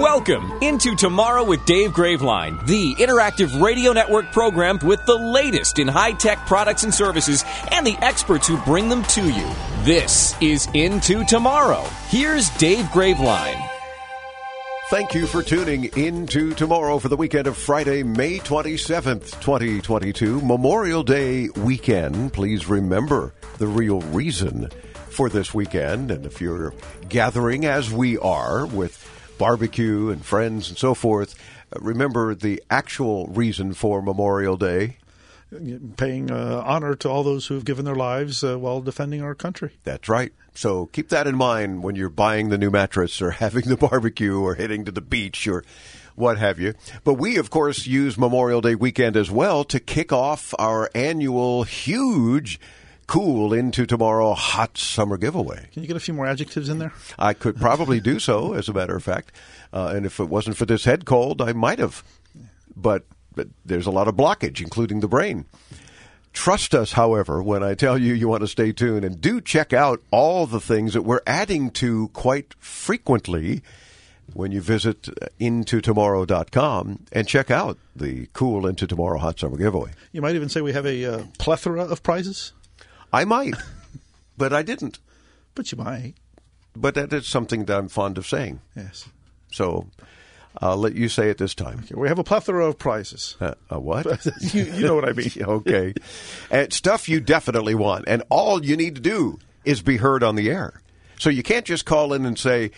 Welcome into Tomorrow with Dave Graveline, the interactive radio network program with the latest in high tech products and services and the experts who bring them to you. This is Into Tomorrow. Here's Dave Graveline. Thank you for tuning in to tomorrow for the weekend of Friday, May 27th, 2022, Memorial Day weekend. Please remember the real reason for this weekend. And if you're gathering as we are with barbecue and friends and so forth, uh, remember the actual reason for Memorial Day. Paying uh, honor to all those who have given their lives uh, while defending our country. That's right. So keep that in mind when you're buying the new mattress or having the barbecue or heading to the beach or what have you. But we, of course, use Memorial Day weekend as well to kick off our annual huge cool into tomorrow hot summer giveaway. Can you get a few more adjectives in there? I could probably do so, as a matter of fact. Uh, and if it wasn't for this head cold, I might have. But, but there's a lot of blockage, including the brain. Trust us, however, when I tell you you want to stay tuned and do check out all the things that we're adding to quite frequently when you visit intotomorrow.com and check out the cool Into Tomorrow Hot Summer giveaway. You might even say we have a uh, plethora of prizes. I might, but I didn't. But you might. But that is something that I'm fond of saying. Yes. So I'll let you say it this time. Okay, we have a plethora of prizes. Uh, a what? you, you know what I mean. okay. And stuff you definitely want. And all you need to do is be heard on the air. So you can't just call in and say,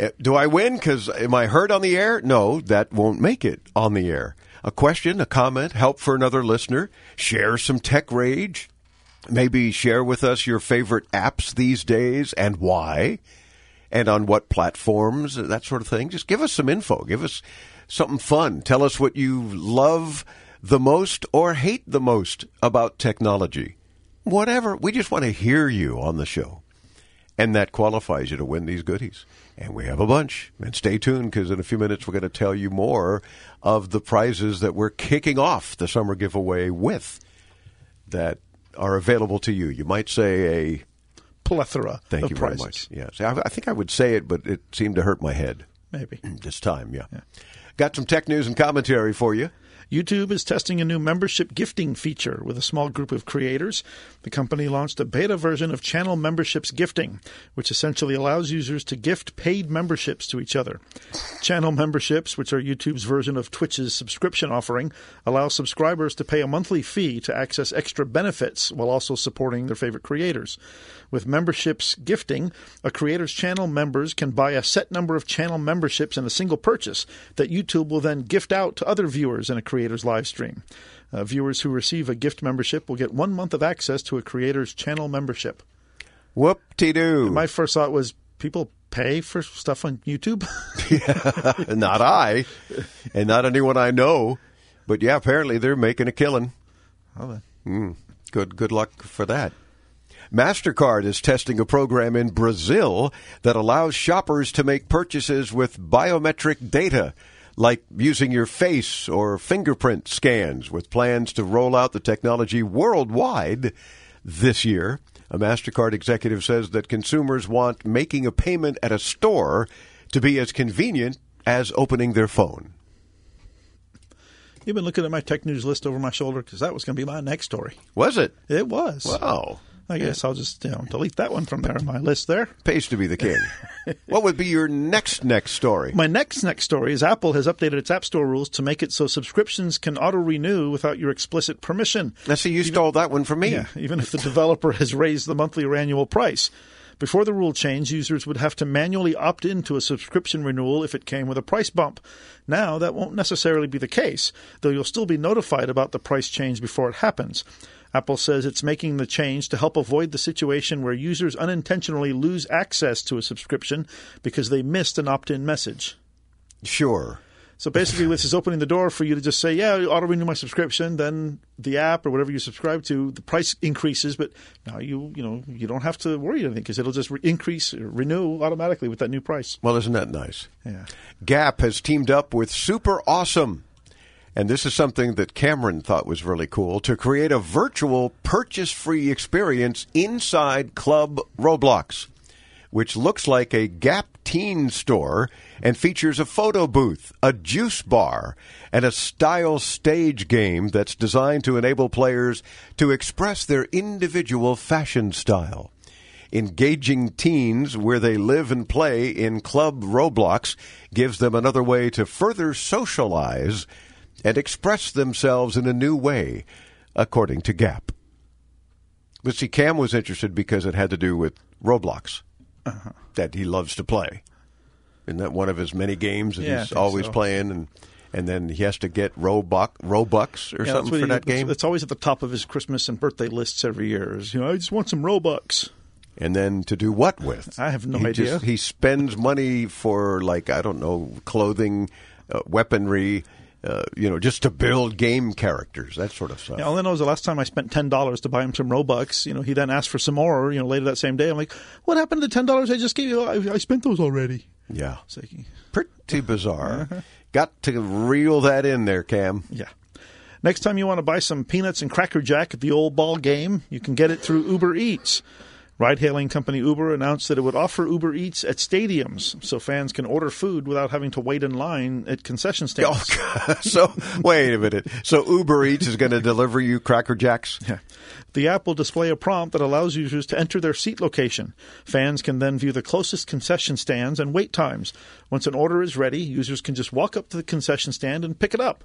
"Uh, Do I win? Because am I heard on the air? No, that won't make it on the air. A question, a comment, help for another listener, share some tech rage, maybe share with us your favorite apps these days and why, and on what platforms, that sort of thing. Just give us some info. Give us something fun. Tell us what you love the most or hate the most about technology. Whatever. We just want to hear you on the show. And that qualifies you to win these goodies. And we have a bunch. And stay tuned because in a few minutes we're going to tell you more of the prizes that we're kicking off the summer giveaway with that are available to you. You might say a Plethora thank of you prizes. very much. Yes, I, I think I would say it, but it seemed to hurt my head Maybe. this time. Yeah. got some tech news and commentary for you. YouTube is testing a new membership gifting feature with a small group of creators. The company launched a beta version of channel memberships gifting, which essentially allows users to gift paid memberships to each other. Channel memberships, which are YouTube's version of Twitch's subscription offering, allow subscribers to pay a monthly fee to access extra benefits while also supporting their favorite creators. With memberships gifting, a creator's channel members can buy a set number of channel memberships in a single purchase that YouTube will then gift out to other viewers in a creator's live stream. Uh, viewers who receive a gift membership will get one month of access to a creator's channel membership. Whoop de doo. My first thought was people pay for stuff on YouTube. not I, and not anyone I know. But yeah, apparently they're making a killing. well, then. Good, good luck for that. MasterCard is testing a program in Brazil that allows shoppers to make purchases with biometric data, like using your face or fingerprint scans, with plans to roll out the technology worldwide this year. A MasterCard executive says that consumers want making a payment at a store to be as convenient as opening their phone. You've been looking at my tech news list over my shoulder because that was going to be my next story. Was it? It was. Wow. I guess I'll just you know delete that one from there on my list there. Pays to be the king. what would be your next next story? My next next story is Apple has updated its App Store rules to make it so subscriptions can auto renew without your explicit permission. Now, see, you stole that one from me. Yeah, even if the developer has raised the monthly or annual price. Before the rule change, users would have to manually opt into a subscription renewal if it came with a price bump. Now, that won't necessarily be the case, though you'll still be notified about the price change before it happens. Apple says it's making the change to help avoid the situation where users unintentionally lose access to a subscription because they missed an opt in message. Sure. So basically, this is opening the door for you to just say, "Yeah, auto renew my subscription." Then the app or whatever you subscribe to, the price increases, but now you you know you don't have to worry anything because it'll just re- increase renew automatically with that new price. Well, isn't that nice? Yeah. Gap has teamed up with Super Awesome. And this is something that Cameron thought was really cool to create a virtual purchase free experience inside Club Roblox, which looks like a Gap teen store and features a photo booth, a juice bar, and a style stage game that's designed to enable players to express their individual fashion style. Engaging teens where they live and play in Club Roblox gives them another way to further socialize and express themselves in a new way, according to Gap. But see, Cam was interested because it had to do with Roblox that he loves to play. Isn't that one of his many games that Yeah, he's always so. playing? And and then he has to get Robux, Robux or Yeah, something for he- that game. It's always at the top of his Christmas and birthday lists every year. Is, you know, I just want some Robux. And then to do what with? I have no he idea. Just, he spends money for like I don't know clothing, uh, weaponry, uh, you know, just to build game characters, that sort of stuff. Yeah, all I know is the last time I spent ten dollars to buy him some Robux. You know, he then asked for some more. You know, later that same day, I'm like, "What happened to the ten dollars I just gave you? I, I spent those already." yeah, like, pretty bizarre. Got to reel that in there, Cam. yeah. Next time you want to buy some peanuts and Cracker Jack at the old ball game, you can get it through Uber Eats. Ride-hailing company Uber announced that it would offer Uber Eats at stadiums, so fans can order food without having to wait in line at concession oh, stands. Oh, so wait a minute. So Uber Eats is going to deliver you Cracker Jacks? Yeah. The app will display a prompt that allows users to enter their seat location. Fans can then view the closest concession stands and wait times. Once an order is ready, users can just walk up to the concession stand and pick it up.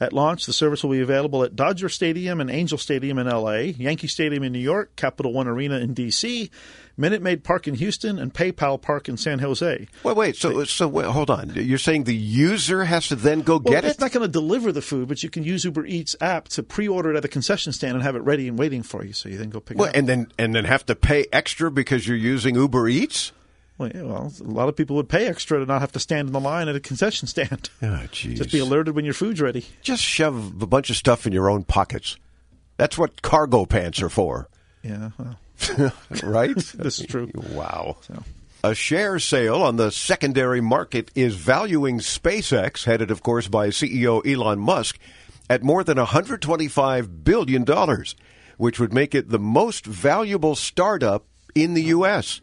At launch, the service will be available at Dodger Stadium and Angel Stadium in LA, Yankee Stadium in New York, Capital One Arena in DC, Minute Maid Park in Houston, and PayPal Park in San Jose. Wait, wait. So, so wait, hold on. You're saying the user has to then go Well, get it? it's not going to deliver the food, but you can use Uber Eats app to pre-order it at the concession stand and have it ready and waiting for you. So you then go pick Well, it up. and then and then have to pay extra because you're using Uber Eats? Well, yeah, well, a lot of people would pay extra to not have to stand in the line at a concession stand. Oh. Just be alerted when your food's ready. Just shove a bunch of stuff in your own pockets. That's what cargo pants are for, Yeah, well, right? this is true. Wow. A share sale on the secondary market is valuing SpaceX, headed, of course, by CEO Elon Musk, at more than $125 billion, which would make it the most valuable startup in the U.S.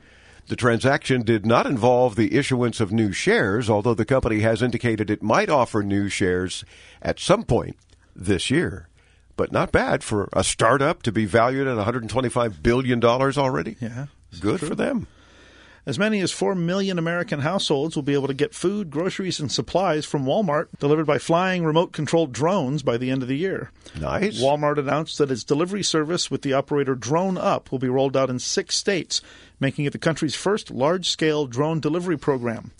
The transaction did not involve the issuance of new shares, although the company has indicated it might offer new shares at some point this year. But not bad for a startup to be valued at $125 billion already. Yeah, Good for them. As many as 4 million American households will be able to get food, groceries, and supplies from Walmart delivered by flying remote controlled drones by the end of the year. Nice. Walmart announced that its delivery service with the operator DroneUp will be rolled out in six states, making it the country's first large scale drone delivery program.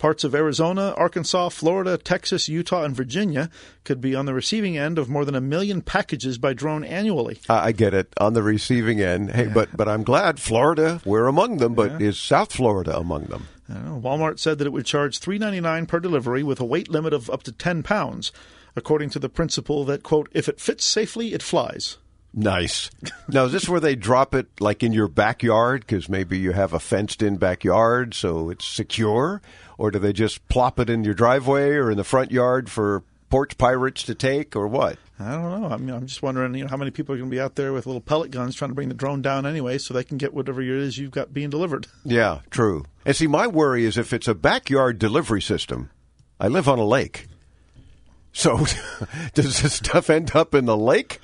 Parts of Arizona, Arkansas, Florida, Texas, Utah, and Virginia could be on the receiving end of more than a million packages by drone annually. I get it on the receiving end. Hey, but but I'm glad Florida we're among them. But is South Florida among them? I don't know. Walmart said that it would charge $3.99 per delivery with a weight limit of up to 10 pounds, according to the principle that, quote, if it fits safely, it flies. Nice. now is this where they drop it like in your backyard because maybe you have a fenced-in backyard so it's secure, or do they just plop it in your driveway or in the front yard for porch pirates to take, or what? I don't know. I mean, I'm just wondering, you know, how many people are going to be out there with little pellet guns trying to bring the drone down anyway, so they can get whatever it is you've got being delivered. Yeah, true. And see, my worry is if it's a backyard delivery system. I live on a lake, so does this stuff end up in the lake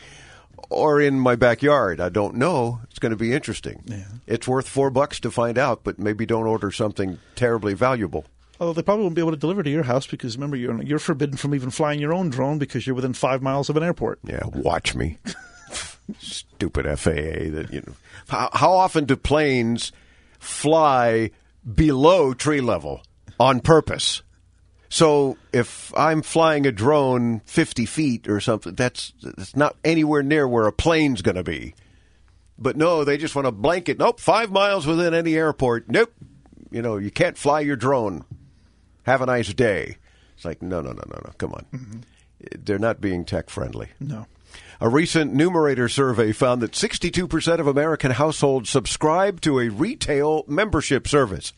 or in my backyard? I don't know. It's going to be interesting. Yeah. It's worth four bucks to find out, but maybe don't order something terribly valuable. Although they probably won't be able to deliver to your house because remember you're you're forbidden from even flying your own drone because you're within five miles of an airport. Yeah, watch me. Stupid FAA. That you know. How, how often do planes fly below tree level on purpose? So if I'm flying a drone 50 feet or something, that's that's not anywhere near where a plane's going to be. But no, they just want to blanket. Nope, five miles within any airport. Nope, you know you can't fly your drone. Have a nice day. It's like no, no, no, no, no. Come on, mm-hmm. they're not being tech friendly. No. A recent Numerator survey found that 62% of American households subscribe to a retail membership service,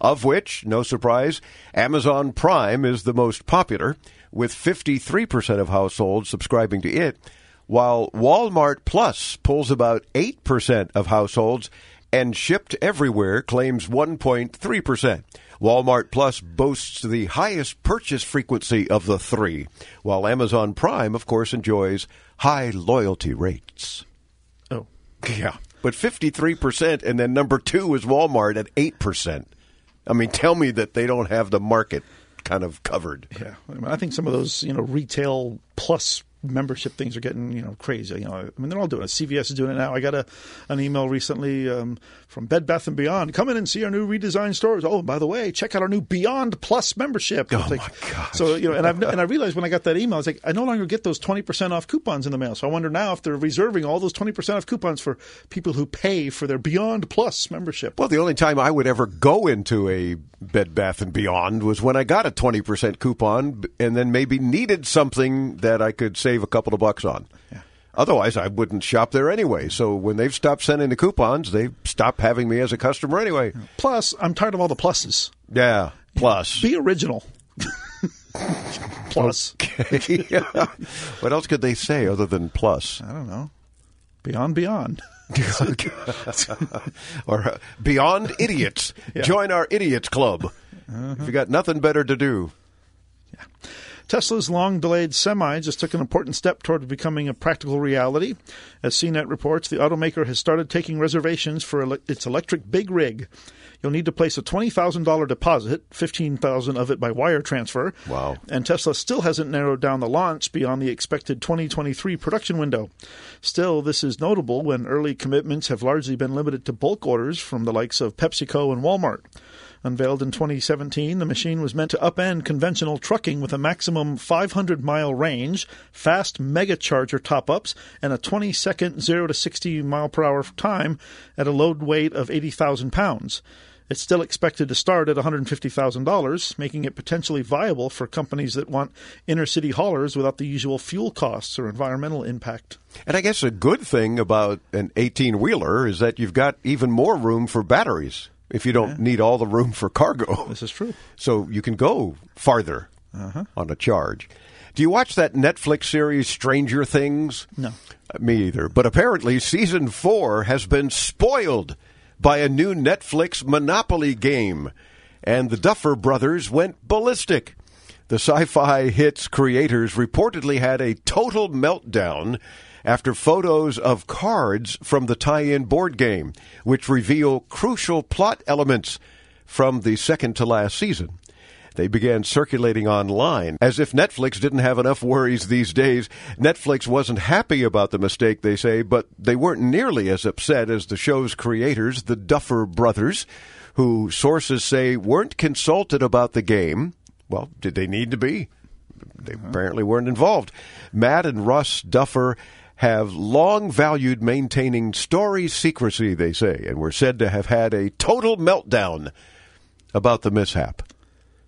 of which, no surprise, Amazon Prime is the most popular, with 53% of households subscribing to it, while Walmart Plus pulls about 8% of households and Shipt Everywhere claims 1.3%. Walmart Plus boasts the highest purchase frequency of the three, while Amazon Prime, of course, enjoys high loyalty rates. Oh. Yeah. But 53%, and then number two is Walmart at 8%. I mean, tell me that they don't have the market kind of covered. Yeah, I, mean, I think some of those you know retail plus membership things are getting you know crazy. You know, I mean they're all doing it. CVS is doing it now. I got a an email recently um, from Bed Bath and Beyond. Come in and see our new redesigned stores. Oh, by the way, check out our new Beyond Plus membership. Oh like- my gosh. So you know, and I've and I realized when I got that email, I was like, I no longer get those twenty percent off coupons in the mail. So I wonder now if they're reserving all those twenty percent off coupons for people who pay for their Beyond Plus membership. Well, the only time I would ever go into a Bed Bath and Beyond was when I got a 20% coupon and then maybe needed something that I could save a couple of bucks on. Otherwise, I wouldn't shop there anyway. So when they've stopped sending the coupons, they've stopped having me as a customer anyway. Plus, I'm tired of all the pluses. Yeah. Plus. Be original. plus, what else could they say other than plus? I don't know. Beyond, beyond. or uh, beyond idiots. Join our idiots club. If you got nothing better to do. Tesla's long delayed Semi just took an important step toward becoming a practical reality. As CNET reports, the automaker has started taking reservations for ele- its electric big rig. You'll need to place a $20,000 deposit, 15000 of it by wire transfer. Wow. And Tesla still hasn't narrowed down the launch beyond the expected 2023 production window. Still, this is notable when early commitments have largely been limited to bulk orders from the likes of PepsiCo and Walmart. Unveiled in 2017, the machine was meant to upend conventional trucking with a maximum 500 mile range, fast mega charger top ups, and a 20 second 0 to 60 mile per hour time at a load weight of 80,000 pounds. It's still expected to start at $150,000, making it potentially viable for companies that want inner city haulers without the usual fuel costs or environmental impact. And I guess a good thing about an 18 wheeler is that you've got even more room for batteries if you don't need all the room for cargo. This is true. So you can go farther on a charge. Do you watch that Netflix series Stranger Things? No. Uh, Me either. But apparently, season four has been spoiled by a new Netflix Monopoly game, and the Duffer brothers went ballistic. The sci fi hits creators reportedly had a total meltdown after photos of cards from the tie in board game, which reveal crucial plot elements from the second to last season. They began circulating online as if Netflix didn't have enough worries these days. Netflix wasn't happy about the mistake, they say, but they weren't nearly as upset as the show's creators, the Duffer brothers, who sources say weren't consulted about the game. Well, did they need to be? They apparently weren't involved. Matt and Russ Duffer have long valued maintaining story secrecy, they say, and were said to have had a total meltdown about the mishap.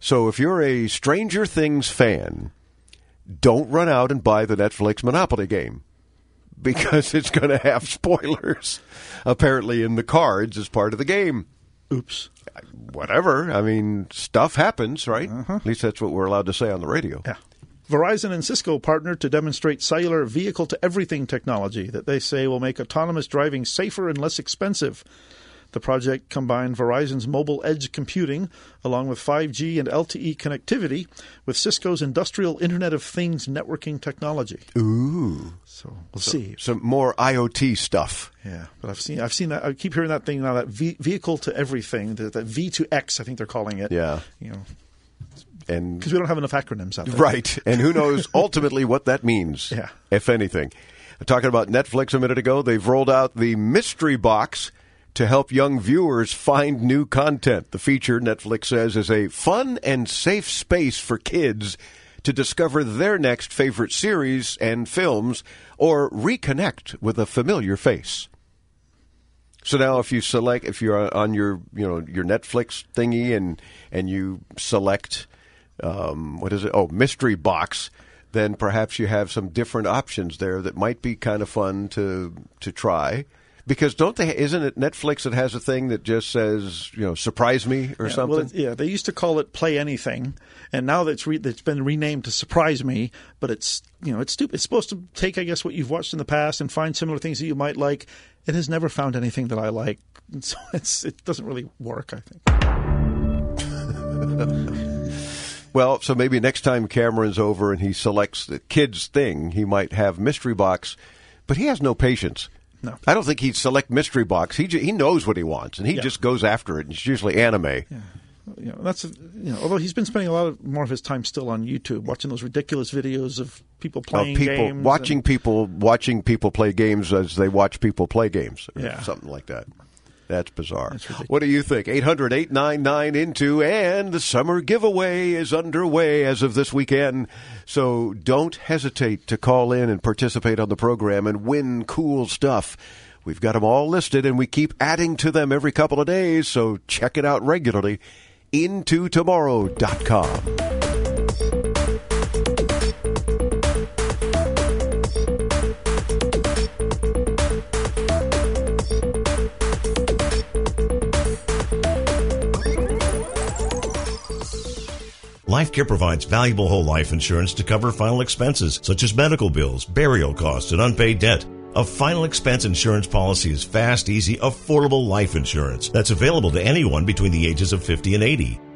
So if you're a Stranger Things fan, don't run out and buy the Netflix Monopoly game because it's going to have spoilers apparently in the cards as part of the game. Oops. Whatever. I mean, stuff happens, right? Uh-huh. At least that's what we're allowed to say on the radio. Yeah. Verizon and Cisco partnered to demonstrate cellular vehicle to everything technology that they say will make autonomous driving safer and less expensive. The project combined Verizon's mobile edge computing along with 5G and LTE connectivity with Cisco's industrial Internet of Things networking technology. Ooh. So we'll see. Some more IoT stuff. Yeah, but I've seen I've seen that I keep hearing that thing now that v, vehicle to everything that, that V2X I think they're calling it. Yeah. you know And because we don't have enough acronyms out there. Right. And who knows ultimately what that means, Yeah. if anything. Talking about Netflix a minute ago, they've rolled out the mystery box to help young viewers find new content. The feature, Netflix says, is a fun and safe space for kids to discover their next favorite series and films or reconnect with a familiar face. So now, if you select, if you're on your, you know, your Netflix thingy, and and you select, um, what is it? Oh, mystery box. Then perhaps you have some different options there that might be kind of fun to to try. Because don't they? Isn't it Netflix that has a thing that just says, you know, surprise me or yeah, something? Well, yeah, they used to call it Play Anything, and now that's re- it's been renamed to Surprise Me. But it's you know it's stupid. It's supposed to take, I guess, what you've watched in the past and find similar things that you might like. It has never found anything that I like, so it's it doesn't really work. I think. well, so maybe next time Cameron's over and he selects the kids thing, he might have mystery box, but he has no patience. No. I don't think he'd select mystery box. He he knows what he wants, and he Yeah. just goes after it. And It's usually anime. you know that's you know although he's been spending a lot of more of his time still on YouTube watching those ridiculous videos of people playing people games, watching and- people watching people play games as they watch people play games, or Yeah. something like that. That's bizarre. That's what do you think? 800 899 into and the summer giveaway is underway as of this weekend. So don't hesitate to call in and participate on the program and win cool stuff. We've got them all listed and we keep adding to them every couple of days, so check it out regularly. IntoTomorrow.com. LifeCare provides valuable whole life insurance to cover final expenses such as medical bills, burial costs, and unpaid debt. A final expense insurance policy is fast, easy, affordable life insurance that's available to anyone between the ages of 50 and 80.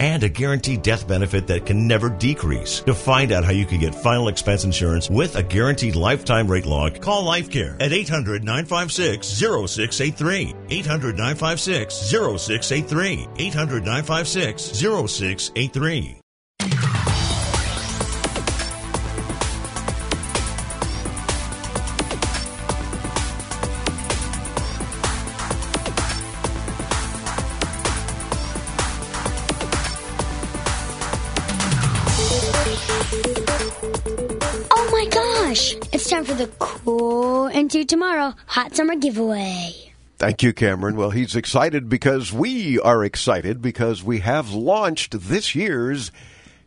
and a guaranteed death benefit that can never decrease. To find out how you can get final expense insurance with a guaranteed lifetime rate lock, call LifeCare at 800 956 0683. 800 956 0683. 800 956 0683. Into Tomorrow Hot Summer Giveaway. Thank you, Cameron. Well, he's excited because we are excited because we have launched this year's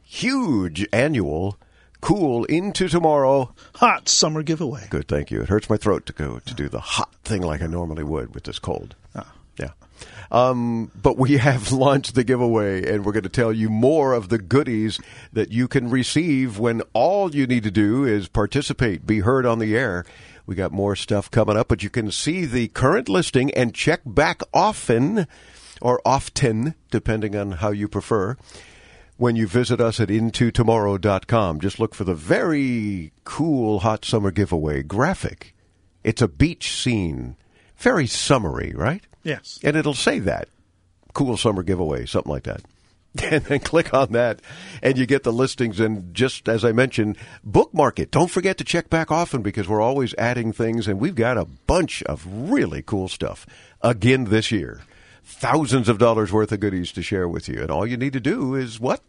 huge annual Cool Into Tomorrow. hot summer giveaway. Good, thank you. It hurts my throat to go to do the hot thing like I normally would with this cold. Yeah. Um, but we have launched the giveaway, and we're going to tell you more of the goodies that you can receive when all you need to do is participate, be heard on the air. We got more stuff coming up, but you can see the current listing and check back often or often, depending on how you prefer, when you visit us at intotomorrow.com. Just look for the very cool hot summer giveaway graphic. It's a beach scene. Very summery, right? Yes. And it'll say that. Cool summer giveaway, something like that. And then click on that, and you get the listings. And just as I mentioned, bookmark it. Don't forget to check back often because we're always adding things, and we've got a bunch of really cool stuff again this year. Thousands of dollars worth of goodies to share with you. And all you need to do is what?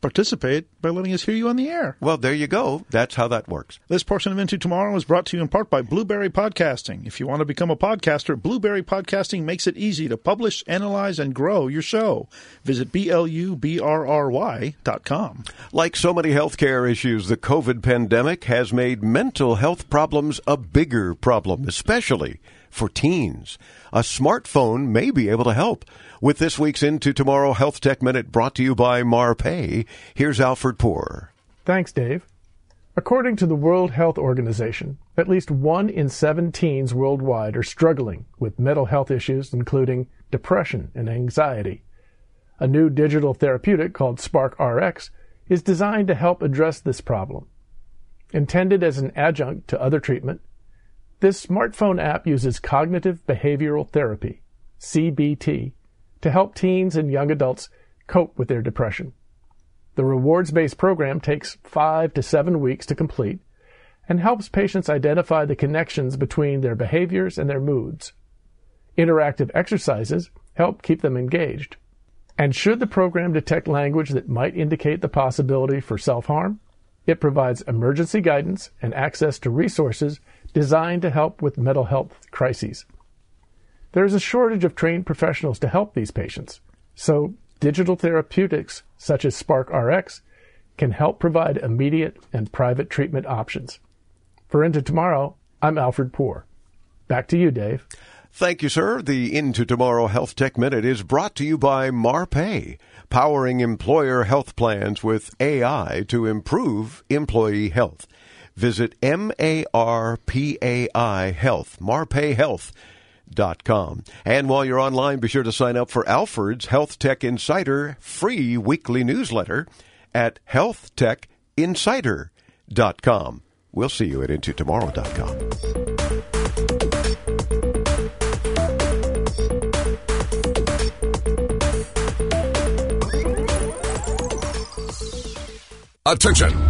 Participate by letting us hear you on the air. Well, there you go. That's how that works. This portion of Into Tomorrow is brought to you in part by Blubrry Podcasting. If you want to become a podcaster, Blubrry Podcasting makes it easy to publish, analyze, and grow your show. Visit B-L-U-B-R-R-Y dot com. Like so many healthcare issues, the COVID pandemic has made mental health problems a bigger problem, especially for teens. A smartphone may be able to help. With this week's Into Tomorrow Health Tech Minute brought to you by Marpai, here's Alfred Poor. Thanks, Dave. According to the World Health Organization, at least one in seven teens worldwide are struggling with mental health issues, including depression and anxiety. A new digital therapeutic called SparkRx is designed to help address this problem. Intended as an adjunct to other treatment, this smartphone app uses cognitive behavioral therapy, CBT, to help teens and young adults cope with their depression. The rewards based program takes five to seven weeks to complete and helps patients identify the connections between their behaviors and their moods. Interactive exercises help keep them engaged. And should the program detect language that might indicate the possibility for self harm, it provides emergency guidance and access to resources designed to help with mental health crises. There is a shortage of trained professionals to help these patients, so digital therapeutics such as SparkRx can help provide immediate and private treatment options. For Into Tomorrow, I'm Alfred Poor. Back to you, Dave. Thank you, sir. The Into Tomorrow Health Tech Minute is brought to you by Marpai, powering employer health plans with AI to improve employee health. Visit M-A-R-P-A-I Health, marpaihealth.com. And while you're online, be sure to sign up for Alfred's Health Tech Insider free weekly newsletter at healthtechinsider.com. We'll see you at intotomorrow.com. Attention!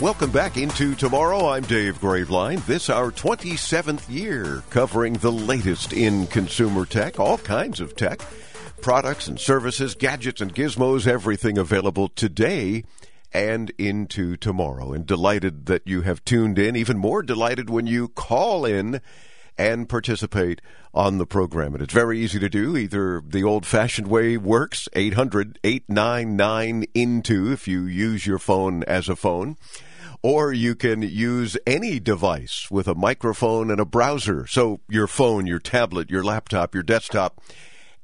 Welcome back into tomorrow. I'm Dave Graveline. This our 27th year covering the latest in consumer tech, all kinds of tech, products and services, gadgets and gizmos, everything available today and into tomorrow. And delighted that you have tuned in. Even more delighted when you call in and participate on the program. And it's very easy to do. Either the old fashioned way works, 800 899 into if you use your phone as a phone or you can use any device with a microphone and a browser. So your phone, your tablet, your laptop, your desktop,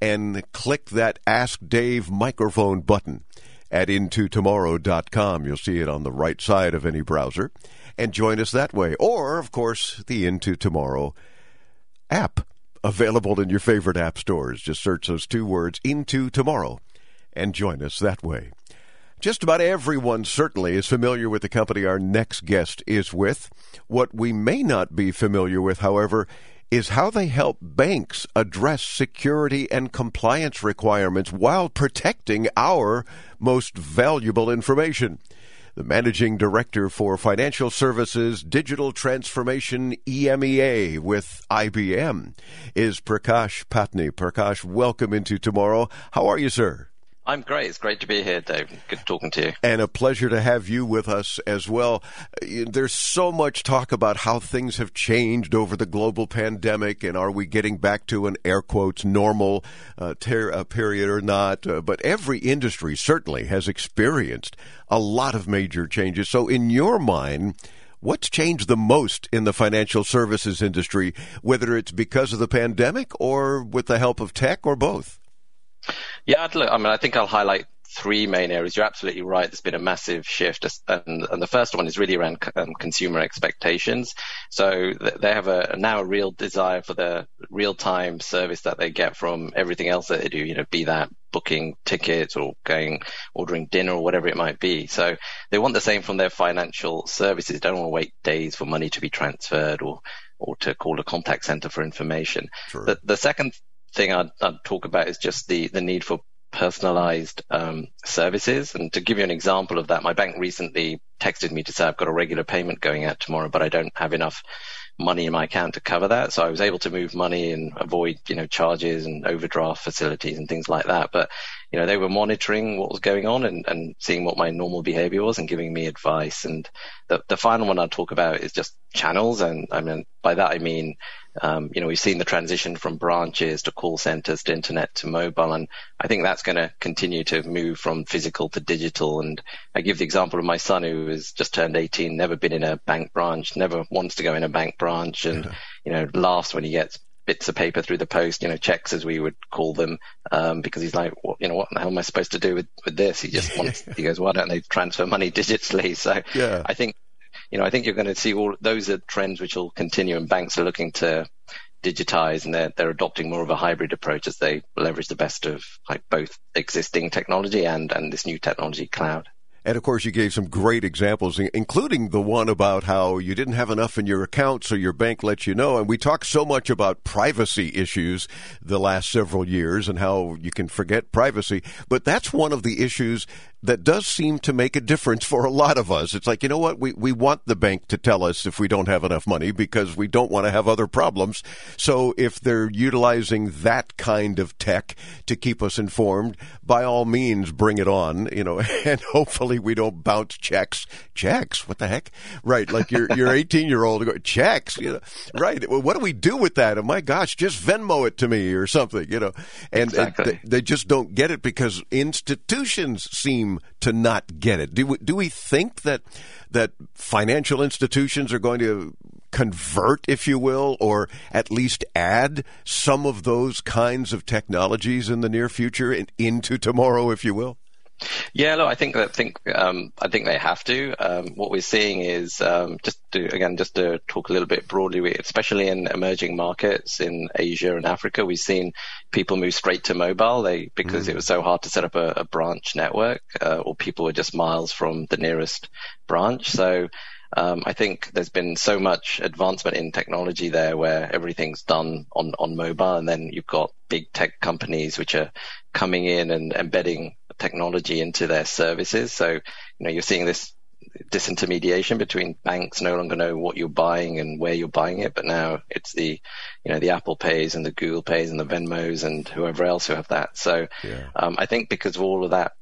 and click that Ask Dave microphone button at intotomorrow.com. You'll see it on the right side of any browser and join us that way. Or, of course, the Into Tomorrow app available in your favorite app stores. Just search those two words, Into Tomorrow, and join us that way. Just about everyone certainly is familiar with the company our next guest is with. What we may not be familiar with, however, is how they help banks address security and compliance requirements while protecting our most valuable information. The managing director for financial services digital transformation EMEA with IBM is Prakash Pattni. Prakash, welcome into tomorrow. How are you, sir? I'm great. It's great to be here, Dave. Good talking to you. And a pleasure to have you with us as well. There's so much talk about how things have changed over the global pandemic and are we getting back to an air quotes normal uh, ter- uh, period or not. Uh, but every industry certainly has experienced a lot of major changes. So, in your mind, What's changed the most in the financial services industry, whether it's because of the pandemic or with the help of tech or both? Yeah, I'd look, I mean, I think I'll highlight three main areas. You're absolutely right. There's been a massive shift, and, and the first one is really around um, consumer expectations. So they have a now a real desire for the real-time service that they get from everything else that they do. You know, be that booking tickets or going ordering dinner or whatever it might be. So they want the same from their financial services. They don't want to wait days for money to be transferred or or to call a contact center for information. The, the second thing I'd, I'd, talk about is just the, the need for personalized um, services. And to give you an example of that, my bank recently texted me to say I've got a regular payment going out tomorrow, but I don't have enough money in my account to cover that. So I was able to move money and avoid, you know, charges and overdraft facilities and things like that. But, you know, they were monitoring what was going on and, and seeing what my normal behavior was and giving me advice. And the, the final one I'll talk about is just channels. And I mean, by that I mean, um, you know, we've seen the transition from branches to call centers to internet to mobile. And I think that's going to continue to move from physical to digital. And I give the example of my son who has just turned 18, never been in a bank branch, never wants to go in a bank branch and, you know, laughs when he gets bits of paper through the post, you know, checks as we would call them, um, because he's like, well, you know, what the hell am I supposed to do with, with this? He just wants, he goes, why don't they transfer money digitally? So yeah. I think you know, I think you're going to see all those are trends which will continue, and banks are looking to digitize, and they're they're adopting more of a hybrid approach as they leverage the best of like both existing technology and and this new technology, cloud. And of course, you gave some great examples, including the one about how you didn't have enough in your account, so your bank lets you know. And we talked so much about privacy issues the last several years and how you can forget privacy. But that's one of the issues that does seem to make a difference for a lot of us. It's like, you know what? We, we want the bank to tell us if we don't have enough money because we don't want to have other problems. So if they're utilizing that kind of tech to keep us informed, by all means, bring it on, you know, and hopefully we don't bounce checks. Checks? What the heck? Right. Like your, your 18 year old checks, you know, right. Well, what do we do with that? Oh my gosh, just Venmo it to me or something, you know, and, exactly. and they, they just don't get it because institutions seem to not get it. Do we, do we think that that financial institutions are going to convert, if you will, or at least add some of those kinds of technologies in the near future in, into tomorrow, if you will? Yeah, look, I think that think um, I think they have to. Um, what we're seeing is um, just to again just to talk a little bit broadly, especially in emerging markets in Asia and Africa, we've seen people move straight to mobile. They because mm. it was so hard to set up a, a branch network, uh, or people were just miles from the nearest branch. So um, I think there's been so much advancement in technology there where everything's done on, on mobile and then you've got big tech companies which are coming in and embedding technology into their services. So, you know, you're seeing this disintermediation between banks no longer know what you're buying and where you're buying it, but now it's the, you know, the Apple Pays and the Google Pays and the Venmos and whoever else who have that. So yeah. um, I think because of all of that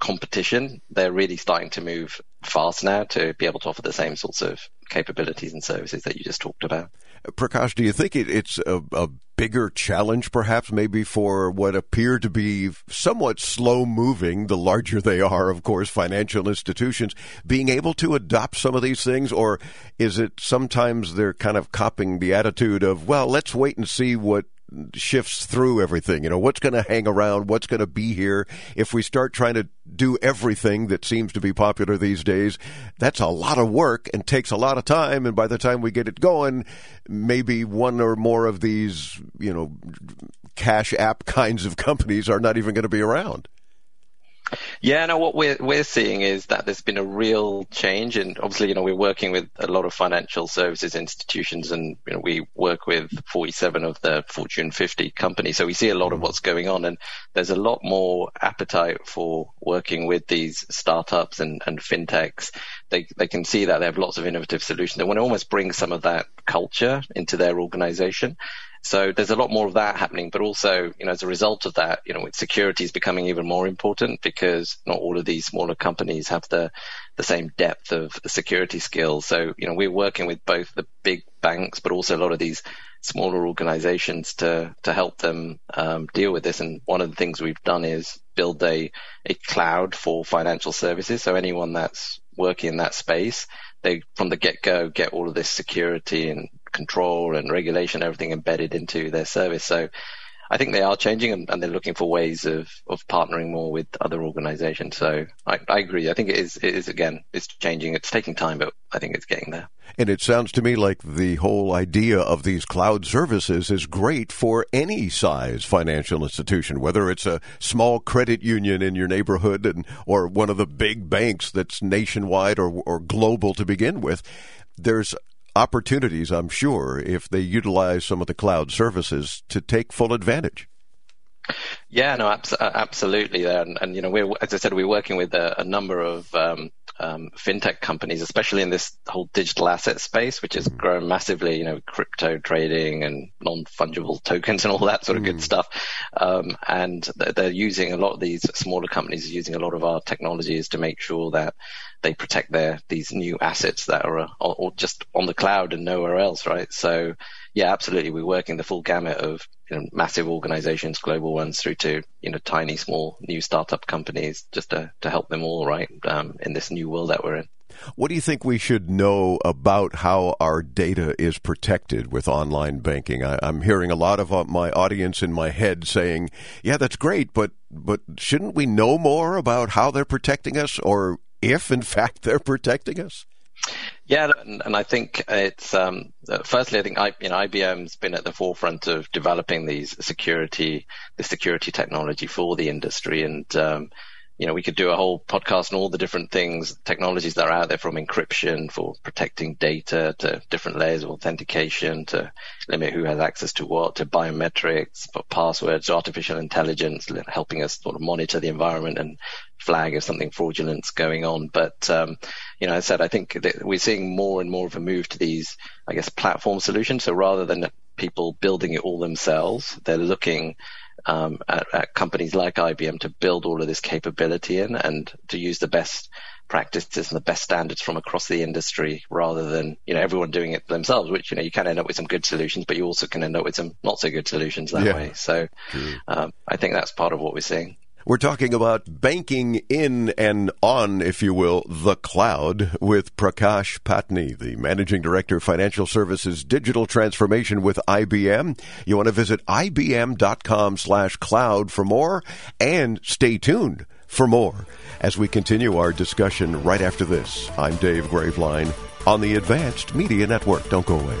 competition, they're really starting to move fast now to be able to offer the same sorts of capabilities and services that you just talked about. Prakash, do you think it, it's a, a, bigger challenge, perhaps, maybe for what appear to be somewhat slow moving, the larger they are, of course, financial institutions, being able to adopt some of these things? Or is it sometimes they're kind of copying the attitude of, well, let's wait and see what shifts through everything. You know, what's going to hang around? What's going to be here? If we start trying to do everything that seems to be popular these days, that's a lot of work and takes a lot of time. And by the time we get it going, maybe one or more of these, you know, cash app kinds of companies are not even going to be around. Yeah, no, what we're we're seeing is that there's been a real change, and obviously, you know, we're working with a lot of financial services institutions, and you know, we work with 47 of the Fortune 50 companies, so we see a lot of mm. what's going on, and there's a lot more appetite for working with these startups and, and fintechs. They they can see that they have lots of innovative solutions. They want to almost bring some of that culture into their organization. So there's a lot more of that happening, but also, you know, as a result of that, you know, security is becoming even more important because not all of these smaller companies have the, the same depth of security skills. So, you know, we're working with both the big banks, but also a lot of these smaller organizations to, to help them um, deal with this. And one of the things we've done is build a, a cloud for financial services. So anyone that's working in that space, they from the get go get all of this security and control and regulation, everything embedded into their service. So I think they are changing and, and, they're looking for ways of, of partnering more with other organizations. So I, I agree. I think it is, it is again, it's changing. It's taking time, but I think it's getting there. And it sounds to me like the whole idea of these cloud services is great for any size financial institution, whether it's a small credit union in your neighborhood and, or one of the big banks that's nationwide or, or global to begin with. There's opportunities, I'm sure, if they utilize some of the cloud services to take full advantage. Yeah, no, abs- absolutely. And, and, you know, we're, as I said, we're working with a, a number of um, um, fintech companies, especially in this whole digital asset space, which has grown massively, you know, crypto trading and non-fungible tokens and all that sort of mm. good stuff. Um, and they're using a lot of these smaller companies are using a lot of our technologies to make sure that they protect their, these new assets that are, uh, or just on the cloud and nowhere else, right? So yeah, absolutely. We're working the full gamut of you know, massive organizations, global ones, through to you know tiny, small, new startup companies, just to to help them all right um, in this new world that we're in. What do you think we should know about how our data is protected with online banking? I, am hearing a lot of uh, my audience in my head saying, "Yeah, that's great, but but shouldn't we know more about how they're protecting us, or if in fact they're protecting us?" Yeah, and, and I think it's um, firstly, I think I, you know IBM's been at the forefront of developing these security, the security technology for the industry, and um, you know, we could do a whole podcast on all the different things, technologies that are out there from encryption for protecting data to different layers of authentication to limit who has access to what to biometrics, for passwords, artificial intelligence, helping us sort of monitor the environment and flag if something fraudulent's going on. But, um, you know, as I said, I think we're seeing more and more of a move to these, I guess, platform solutions. So rather than people building it all themselves, they're looking um, at, at, companies like IBM to build all of this capability in and to use the best practices and the best standards from across the industry rather than, you know, everyone doing it themselves, which, you know, you can end up with some good solutions, but you also can end up with some not so good solutions that yeah. way. So um, I think that's part of what we're seeing. We're talking about banking in and on, if you will, the cloud with Prakash Pattni, the Managing Director of Financial Services Digital Transformation with IBM. You want to visit ibm.com slash cloud for more and stay tuned for more as we continue our discussion right after this. I'm Dave Graveline on the Advanced Media Network. Don't go away.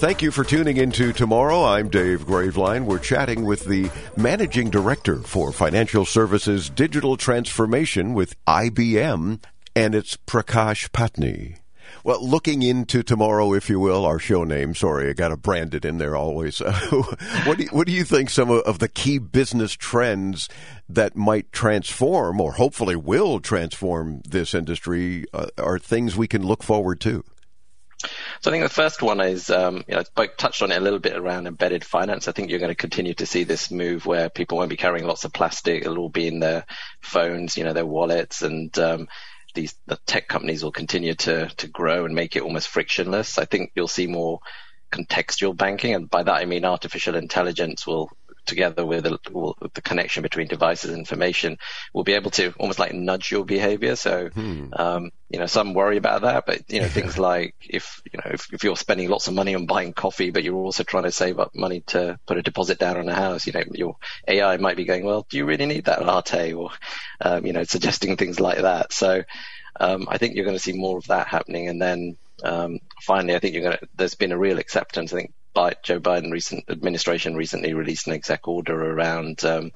Thank you for tuning into tomorrow. I'm Dave Graveline. We're chatting with the Managing Director for Financial Services Digital Transformation with IBM, and it's Prakash Pattni. Well, looking into tomorrow, if you will, our show name. Sorry, I got to brand it in there always. what, do you, what do you think some of the key business trends that might transform, or hopefully will transform this industry, uh, are things we can look forward to? So I think the first one is, um, you know, I touched on it a little bit around embedded finance. I think you're going to continue to see this move where people won't be carrying lots of plastic. It'll all be in their phones, you know, their wallets and, um, these the tech companies will continue to to grow and make it almost frictionless. I think you'll see more contextual banking, and by that I mean artificial intelligence will together with, with the connection between devices and information will be able to almost like nudge your behavior. So, hmm. um, you know, some worry about that, but you know, things like if, you know, if, if you're spending lots of money on buying coffee, but you're also trying to save up money to put a deposit down on a house, you know, your AI might be going, well, do you really need that latte? Or, um, you know, suggesting things like that. So, um, I think you're going to see more of that happening. And then, um, finally, I think you're going to, there's been a real acceptance. I think Joe Biden recent administration recently released an exec order around um,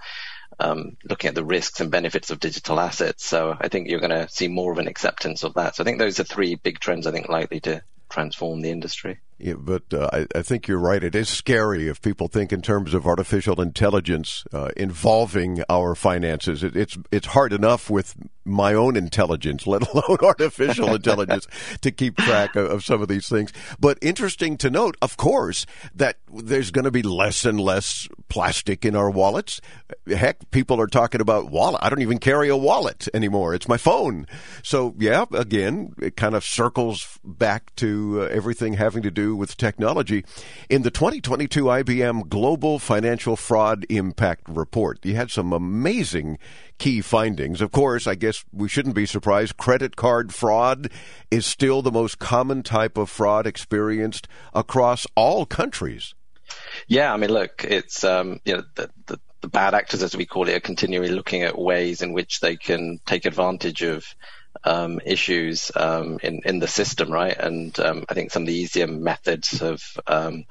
um, looking at the risks and benefits of digital assets. So I think you're going to see more of an acceptance of that. So I think those are three big trends I think likely to transform the industry. Yeah, but uh, I, I, think you're right. It is scary if people think in terms of artificial intelligence uh, involving our finances. It, it's it's hard enough with my own intelligence, let alone artificial intelligence, to keep track of, of, some of these things. But interesting to note, of course, that there's going to be less and less plastic in our wallets. Heck, people are talking about wallet. I don't even carry a wallet anymore. It's my phone. So yeah, again, it kind of circles back to uh, everything having to do with technology. In the 2022 IBM Global Financial Fraud Impact Report, you had some amazing key findings. Of course, I guess we shouldn't be surprised. Credit card fraud is still the most common type of fraud experienced across all countries. Yeah, I mean, look, it's um, you know the, the, the bad actors, as we call it, are continually looking at ways in which they can take advantage of um, issues um, in in the system, right? And um, I think some of the easier methods have um,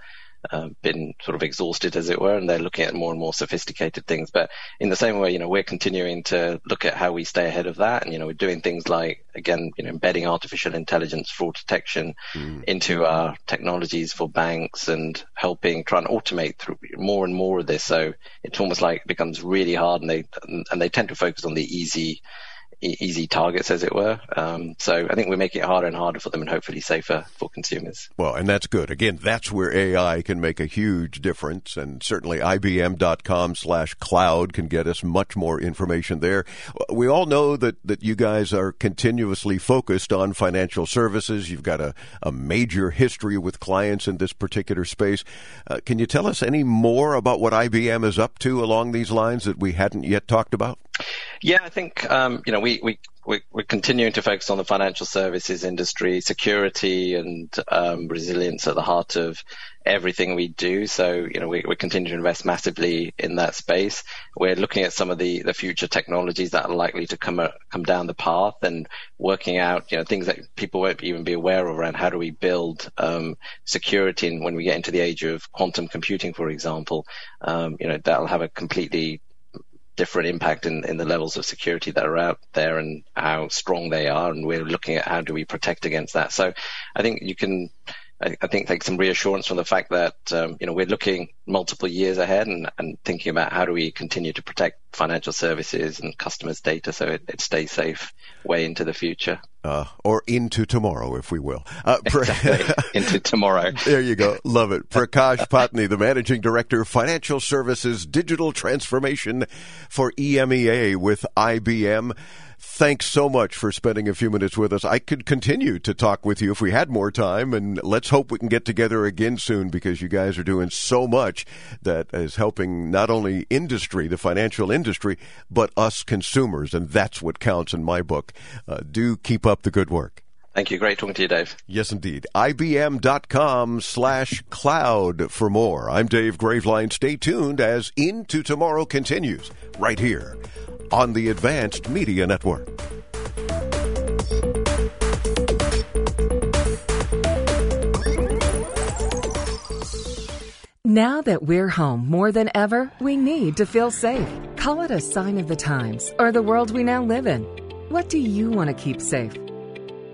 uh, been sort of exhausted, as it were, and they're looking at more and more sophisticated things. But in the same way, you know, we're continuing to look at how we stay ahead of that, and you know, we're doing things like again, you know, embedding artificial intelligence fraud detection mm. into our technologies for banks and helping try and automate through more and more of this. So it's almost like it becomes really hard, and they and they tend to focus on the easy easy targets, as it were. Um, so I think we're making it harder and harder for them and hopefully safer for consumers. Well, and that's good. Again, that's where AI can make a huge difference. And certainly IBM.com slash cloud can get us much more information there. We all know that, that you guys are continuously focused on financial services. You've got a, a major history with clients in this particular space. Uh, can you tell us any more about what IBM is up to along these lines that we hadn't yet talked about? Yeah, I think um, you know we, we we are continuing to focus on the financial services industry, security and um, resilience at the heart of everything we do. So you know we we continue to invest massively in that space. We're looking at some of the the future technologies that are likely to come uh, come down the path and working out you know things that people won't even be aware of around how do we build um, security and when we get into the age of quantum computing, for example, um, you know that'll have a completely different impact in, in the levels of security that are out there and how strong they are. And we're looking at how do we protect against that. So I think you can, I, I think, take some reassurance from the fact that, um, you know, we're looking multiple years ahead and, and thinking about how do we continue to protect financial services and customers' data so it, it stays safe way into the future. Uh, or into tomorrow, if we will. Uh, exactly. into tomorrow. there you go. Love it. Prakash Pattni, the Managing Director of Financial Services Digital Transformation for EMEA with IBM. Thanks so much for spending a few minutes with us. I could continue to talk with you if we had more time, and let's hope we can get together again soon because you guys are doing so much that is helping not only industry, the financial industry, but us consumers, and that's what counts in my book. Uh, do keep up the good work. Thank you. Great talking to you, Dave. Yes, indeed. IBM.com slash cloud for more. I'm Dave Graveline. Stay tuned as Into Tomorrow continues right here on the Advanced Media Network. Now that we're home more than ever, we need to feel safe. Call it a sign of the times or the world we now live in. What do you want to keep safe?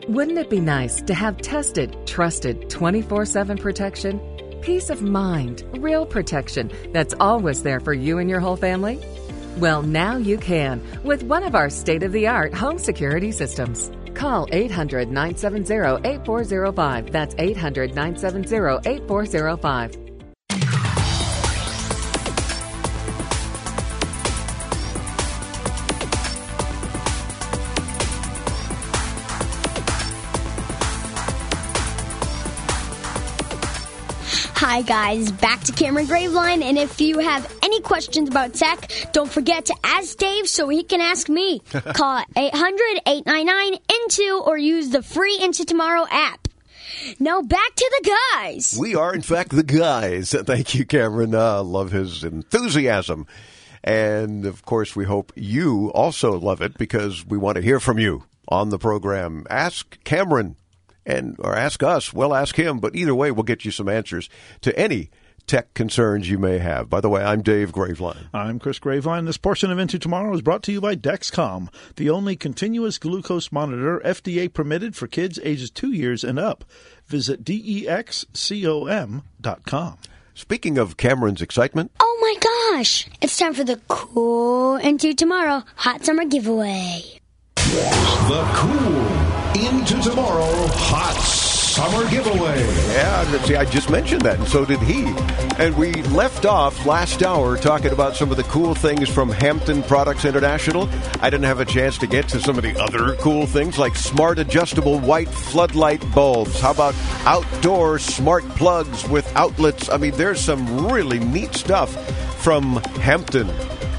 Wouldn't it be nice to have tested, trusted 24 7 protection? Peace of mind, real protection that's always there for you and your whole family? Well, now you can with one of our state of the art home security systems. Call 800 970 8405. That's 800 970 8405. Hi guys, back to Cameron Graveline, and if you have any questions about tech, don't forget to ask Dave so he can ask me. Call 800-899-INTO or use the free Into Tomorrow app. Now back to the guys. We are, in fact, the guys. Thank you, Cameron. Uh, love his enthusiasm. And of course, we hope you also love it because we want to hear from you on the program. Ask Cameron and or ask us. We'll ask him, but either way, we'll get you some answers to any tech concerns you may have. By the way, I'm Dave Graveline. I'm Chris Graveline. This portion of Into Tomorrow is brought to you by Dexcom, the only continuous glucose monitor FDA permitted for kids ages two years and up. Visit E dexcom.com. Speaking of Cameron's excitement, Oh my gosh! It's time for the cool Into Tomorrow Hot Summer Giveaway. The cool into tomorrow hot summer giveaway. Yeah, see, I just mentioned that, and so did he. And we left off last hour talking about some of the cool things from Hampton Products International. I didn't have a chance to get to some of the other cool things like smart adjustable white floodlight bulbs. How about outdoor smart plugs with outlets? I mean, there's some really neat stuff from Hampton.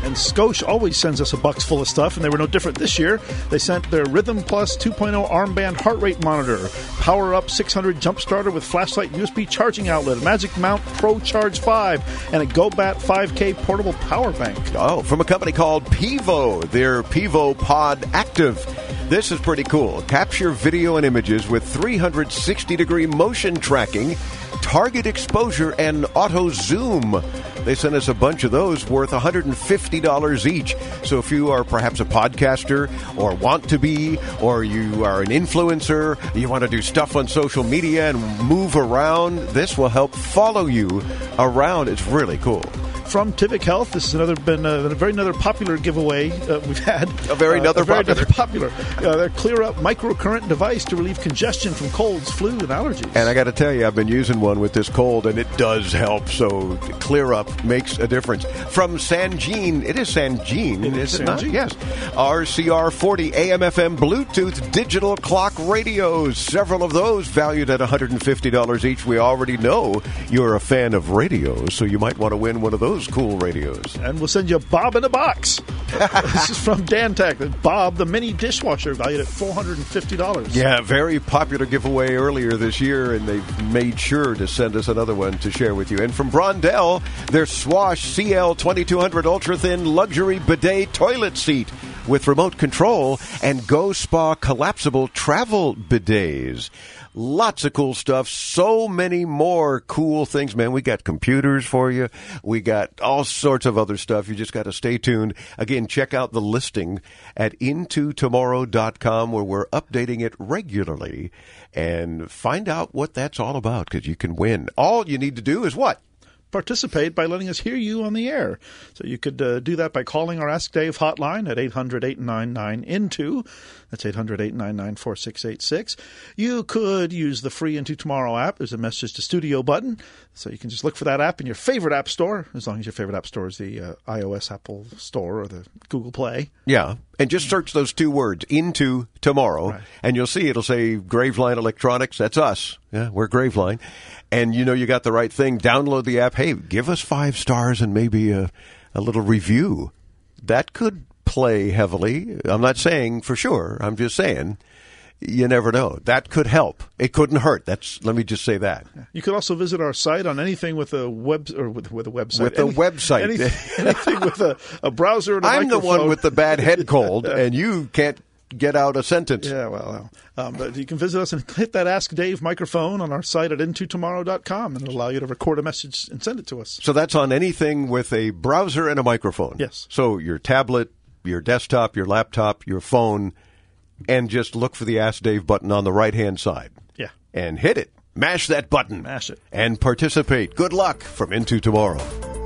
And Scosche always sends us a box full of stuff, and they were no different this year. They sent their Rhythm Plus 2.0 armband heart rate monitor, Power Up 600 jump starter with flashlight USB charging outlet, a Magic Mount Pro Charge 5, and a GoBat 5K portable power bank. Oh, from a company called Pivo, their Pivo Pod Active. This is pretty cool. Capture video and images with 360 degree motion tracking, target exposure, and auto zoom. They sent us a bunch of those worth $150 each. So if you are perhaps a podcaster or want to be, or you are an influencer, you want to do stuff on social media and move around, this will help follow you around. It's really cool. From Tivic Health, this is another been uh, a very another popular giveaway uh, we've had. A very Uh, another a very popular. another popular. Uh, their Clear Up microcurrent device to relieve congestion from colds, flu, and allergies. And I got to tell you, I've been using one with this cold, and it does help. So clear up makes a difference. From Sangean, it is Sangean, It is is it not? Sangean. Yes. RCR40 AM/FM Bluetooth digital clock radios. Several of those valued at $150 each. We already know you're a fan of radios, so you might want to win one of those cool radios. and we'll send you a Bob in a box. this is from Daan Tech. The Bob, the mini dishwasher, valued at four hundred and fifty dollars. Yeah, very popular giveaway earlier this year, and they've made sure to send us another one to share with you. And from Brondell, their Swash CL 2200 Ultra Thin Luxury Bidet Toilet Seat with remote control and Go Spa collapsible travel bidets. Lots of cool stuff. So many more cool things, man. We got computers for you. We got all sorts of other stuff. You just got to stay tuned. Again, check out the listing at intotomorrow.com where we're updating it regularly and find out what that's all about because you can win. All you need to do is what? Participate by letting us hear you on the air. So you could uh, do that by calling our Ask Dave hotline at 800 899 INTO. That's 800 899 4686. You could use the free Into Tomorrow app. There's a message to studio button. So you can just look for that app in your favorite app store, as long as your favorite app store is the uh, iOS Apple Store or the Google Play. Yeah. And just search those two words, into tomorrow, and you'll see it'll say Graveline Electronics. That's us. Yeah, we're Graveline. And you know you got the right thing. Download the app. Hey, give us five stars and maybe a, a little review. That could play heavily. I'm not saying for sure. I'm just saying you never know. That could help. It couldn't hurt. That's let me just say that. You could also visit our site on anything with a web or with, with a website. With a website. anything, anything with a, a browser and a I'm the one with the bad head cold, and you can't get out a sentence. Yeah, well, well. Um, but you can visit us and hit that Ask Dave microphone on our site at intotomorrow.com, and it'll allow you to record a message and send it to us. So that's on anything with a browser and a microphone. Yes. So your tablet, your desktop, your laptop, your phone, and just look for the Ask Dave button on the right hand side. Yeah. And hit it. Mash that button. Mash it. And participate. Good luck from Into Tomorrow.